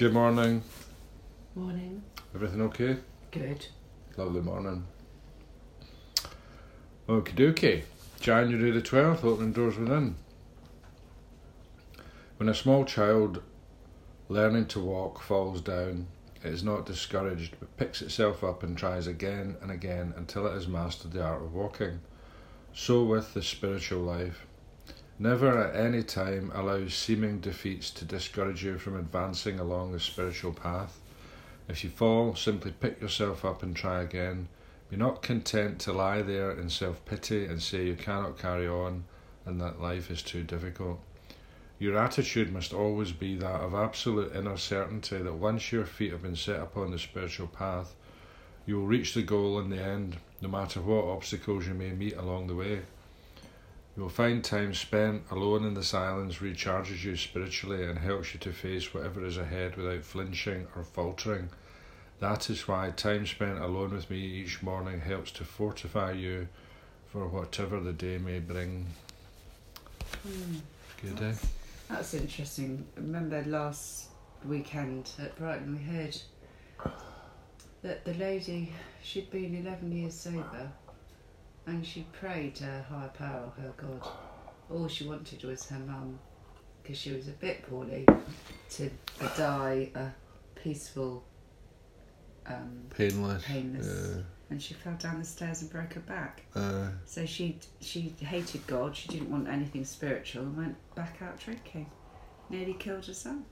Good morning. Morning. Everything okay? Good. Lovely morning. Okie dokie. January the 12th, opening doors within. When a small child learning to walk falls down, it is not discouraged but picks itself up and tries again and again until it has mastered the art of walking. So with the spiritual life. Never at any time allow seeming defeats to discourage you from advancing along the spiritual path. If you fall, simply pick yourself up and try again. Be not content to lie there in self pity and say you cannot carry on and that life is too difficult. Your attitude must always be that of absolute inner certainty that once your feet have been set upon the spiritual path, you will reach the goal in the end, no matter what obstacles you may meet along the way. You will find time spent alone in the silence recharges you spiritually and helps you to face whatever is ahead without flinching or faltering. That is why time spent alone with me each morning helps to fortify you for whatever the day may bring. Mm. Good, eh? That's interesting. I remember last weekend at Brighton we heard that the lady, she'd been 11 years sober and she prayed to her higher power, her God. All she wanted was her mum, because she was a bit poorly, to die a peaceful, um, Painless. painless. Yeah. And she fell down the stairs and broke her back. Uh, So she she hated God. She didn't want anything spiritual and went back out drinking. Nearly killed her son.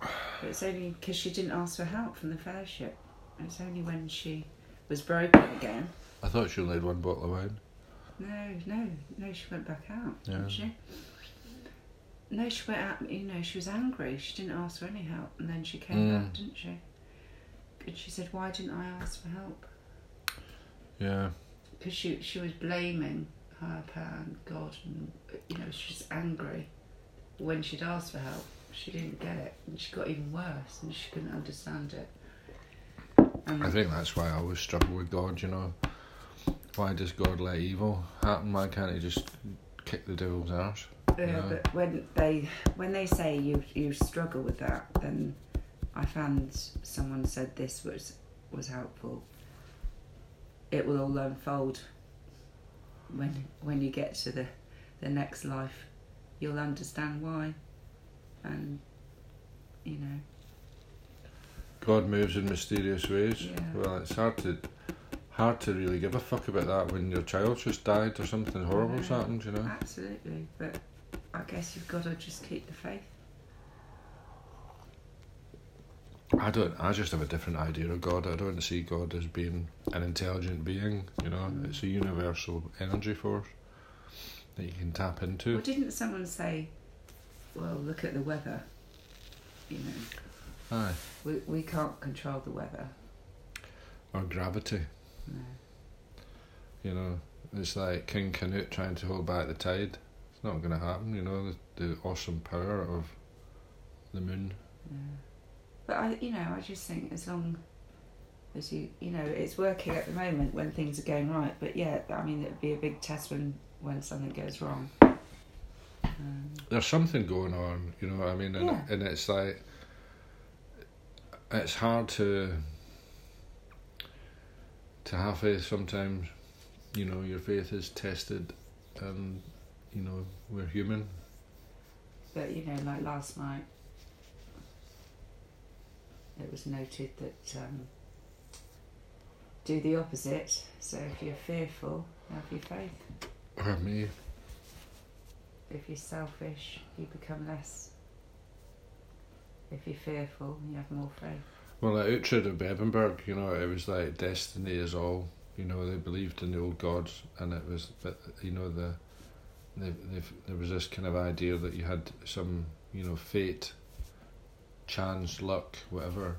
But it's only because she didn't ask for help from the fellowship. It's only when she was broken again. I thought she only had one bottle of wine. No, no, no. She went back out. Yeah. Didn't she? No, she went out. You know, she was angry. She didn't ask for any help, and then she came Mm. back, didn't she? And she said, "Why didn't I ask for help?" Yeah. because she she was blaming her power and God, and you know she's angry. When she'd asked for help, she didn't get it, and she got even worse, and she couldn't understand it. And I think that's why I always struggle with God, you know. Why does God let evil happen? Why can't he just kick the devil's arse? yeah, yeah. but when they when they say you you struggle with that, then I found someone said this was was helpful. It will all unfold when when you get to the the next life. You'll understand why, and you know. God moves in mysterious ways. Yeah. Well, it's hard to hard to really give a fuck about that when your child just died or something horrible's Yeah. happened, you know. Absolutely, but I guess you've got to just keep the faith. I don't. I just have a different idea of God. I don't see God as being an intelligent being. You know, Mm. it's a universal energy force that you can tap into. Well, didn't someone say, "Well, look at the weather"? You know, Aye, we we can't control the weather. or gravity. No. You know, it's like King Canute trying to hold back the tide. It's not going to happen. You know, the, the awesome power of the moon. Yeah. But I, you know, I just think as long as you, you know, it's working at the moment when things are going right. But yeah, I mean, it'd be a big test when when something goes wrong. Um, There's something going on. You know what I mean? And, Yeah. and it's like it's hard to to have faith sometimes. You know, your faith is tested, and you know we're human. But you know, like last night, it was noted that um, do the opposite. So if you're fearful, have your faith. Or me. If you're selfish, you become less. If you're fearful, you have more faith. Well, at Uhtred of Bebbanburg, you know, it was like destiny is all. You know, they believed in the old gods, and it was, but you know, the, they, there was this kind of idea that you had some, you know, fate, chance, luck, whatever,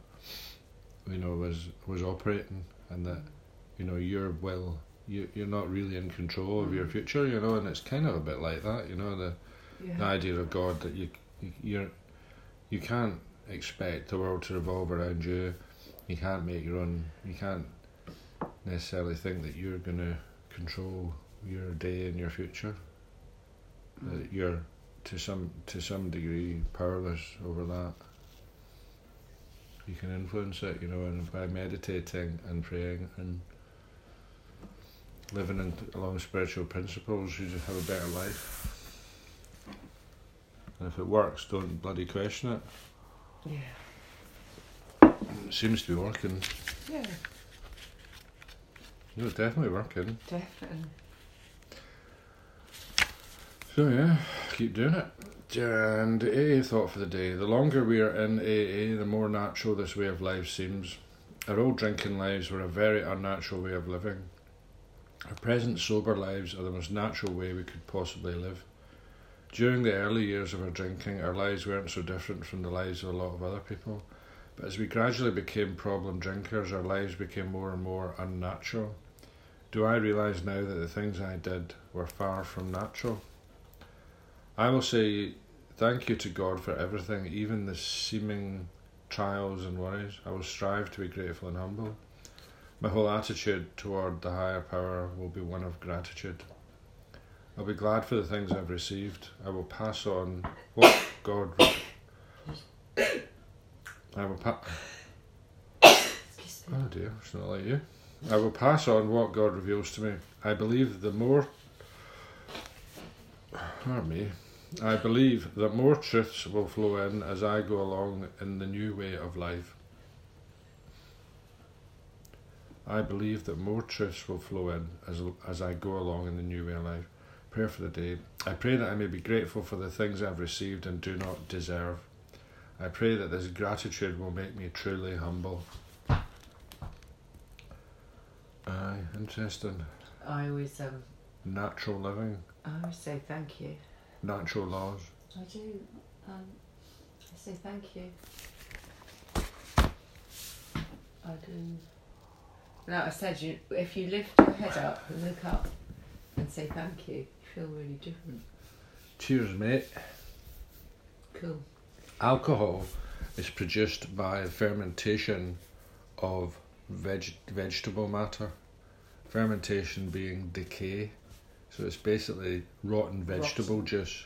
you know, was was operating, and that, you know, your will, you you're not really in control of your Mm. future, you know, and it's kind of a bit like that, you know, the the idea of God that you, you you're you can't expect the world to revolve around you. You can't make your own. You can't necessarily think that you're going to control your day and your future. That mm. you're to some to some degree powerless over that. you can influence it, you know, and by meditating and praying and living in, along spiritual principles, you just have a better life. And if it works, don't bloody question it. Yeah. It seems to be working. Yeah, No, definitely working. definitely. So yeah, keep doing it. And AA thought for the day. The longer we are in AA, the more natural this way of life seems. Our old drinking lives were a very unnatural way of living. Our present sober lives are the most natural way we could possibly live. During the early years of our drinking, our lives weren't so different from the lives of a lot of other people. But as we gradually became problem drinkers, our lives became more and more unnatural. Do I realise now that the things I did were far from natural? I will say thank you to God for everything, even the seeming trials and worries. I will strive to be grateful and humble. My whole attitude toward the higher power will be one of gratitude. I'll be glad for the things I've received. I will pass on what God. I will pa- Excuse me. Oh dear, it's not like you. I will pass on what God reveals to me. I believe the more. Pardon me. I believe that more truths will flow in as I go along in the new way of life. I believe that more truths will flow in as, as I go along in the new way of life. Prayer for the day. I pray that I may be grateful for the things I've received and do not deserve. I pray that this gratitude will make me truly humble. Aye, interesting. I always um, Natural living, I always say thank you. natural laws. I do. Um, I say thank you. I do. Like I said, you, if you lift your head up and look up and say thank you, you feel really different. Cheers, mate. Cool. Alcohol is produced by fermentation of veg- vegetable matter. Fermentation being decay. So it's basically rotten vegetable juice.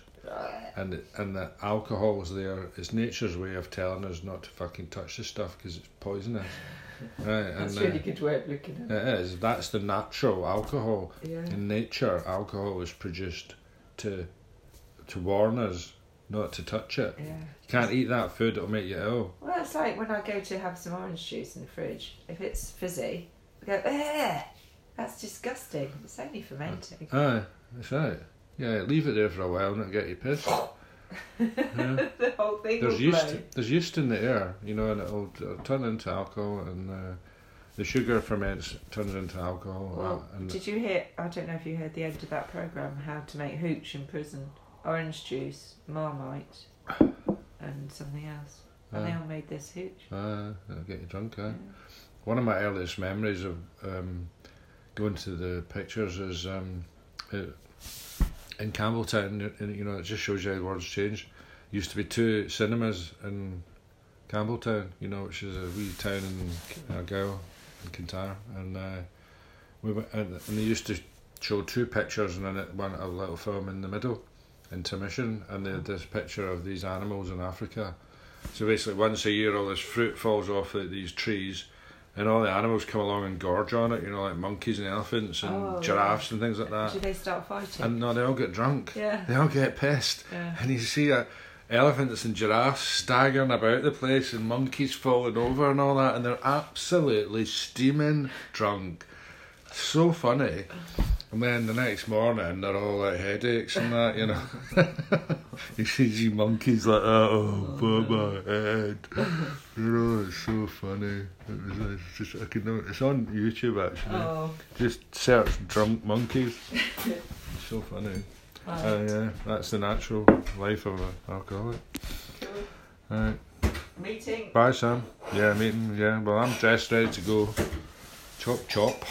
And it, and the alcohol's there. It's nature's way of telling us not to fucking touch the stuff because it's poisonous. right, That's and really uh, good way of looking at it. it is. That's the natural alcohol. Yeah. In nature, alcohol is produced to to warn us not to touch it. Yeah. You can't eat that food; it'll make you ill. Well, it's like when I go to have some orange juice in the fridge. If it's fizzy, I go, eh, that's disgusting. It's only fermenting. Aye, that's right. Yeah, leave it there for a while and it'll get you pissed. Yeah. the whole thing There's will yeast. There's yeast in the air, you know, and it'll, it'll turn into alcohol, and uh, the sugar ferments, turns into alcohol. Well, and did you hear? I don't know if you heard the end of that program. How to make hooch in prison? Orange juice, Marmite, and something else. And they uh, all made this hooch. uh, it'll get you drunk. Eh? Yeah. One of my earliest memories of um, going to the pictures is um, it, in Campbeltown. And, you know, it just shows you how the world's changed. Used to be two cinemas in Campbeltown. You know, which is a wee town in Argyll, in Kintyre, and uh, we went, and, and they used to show two pictures and then one a little film in the middle, intermission, and they had this picture of these animals in Africa. So basically, once a year, all this fruit falls off of these trees, and all the animals come along and gorge on it. You know, like monkeys and elephants and Oh, giraffes and things like that. Did they start fighting? And no, they all get drunk. yeah. They all get pissed, Yeah. and you see uh, elephants and giraffes staggering about the place, and monkeys falling over and all that, and they're absolutely steaming drunk. So funny. And then the next morning, they're all like headaches and that, you know. you see these monkeys like that, oh, oh my head. You know, it's so funny. It was, it's just, I can know, it's on YouTube actually. Oh. Just search drunk monkeys. it's so funny. Right. Uh, yeah, that's the natural life of an alcoholic. Cool. Alright, Meeting. bye Sam. Yeah, meeting, yeah. Well, I'm dressed, ready to go. Chop chop.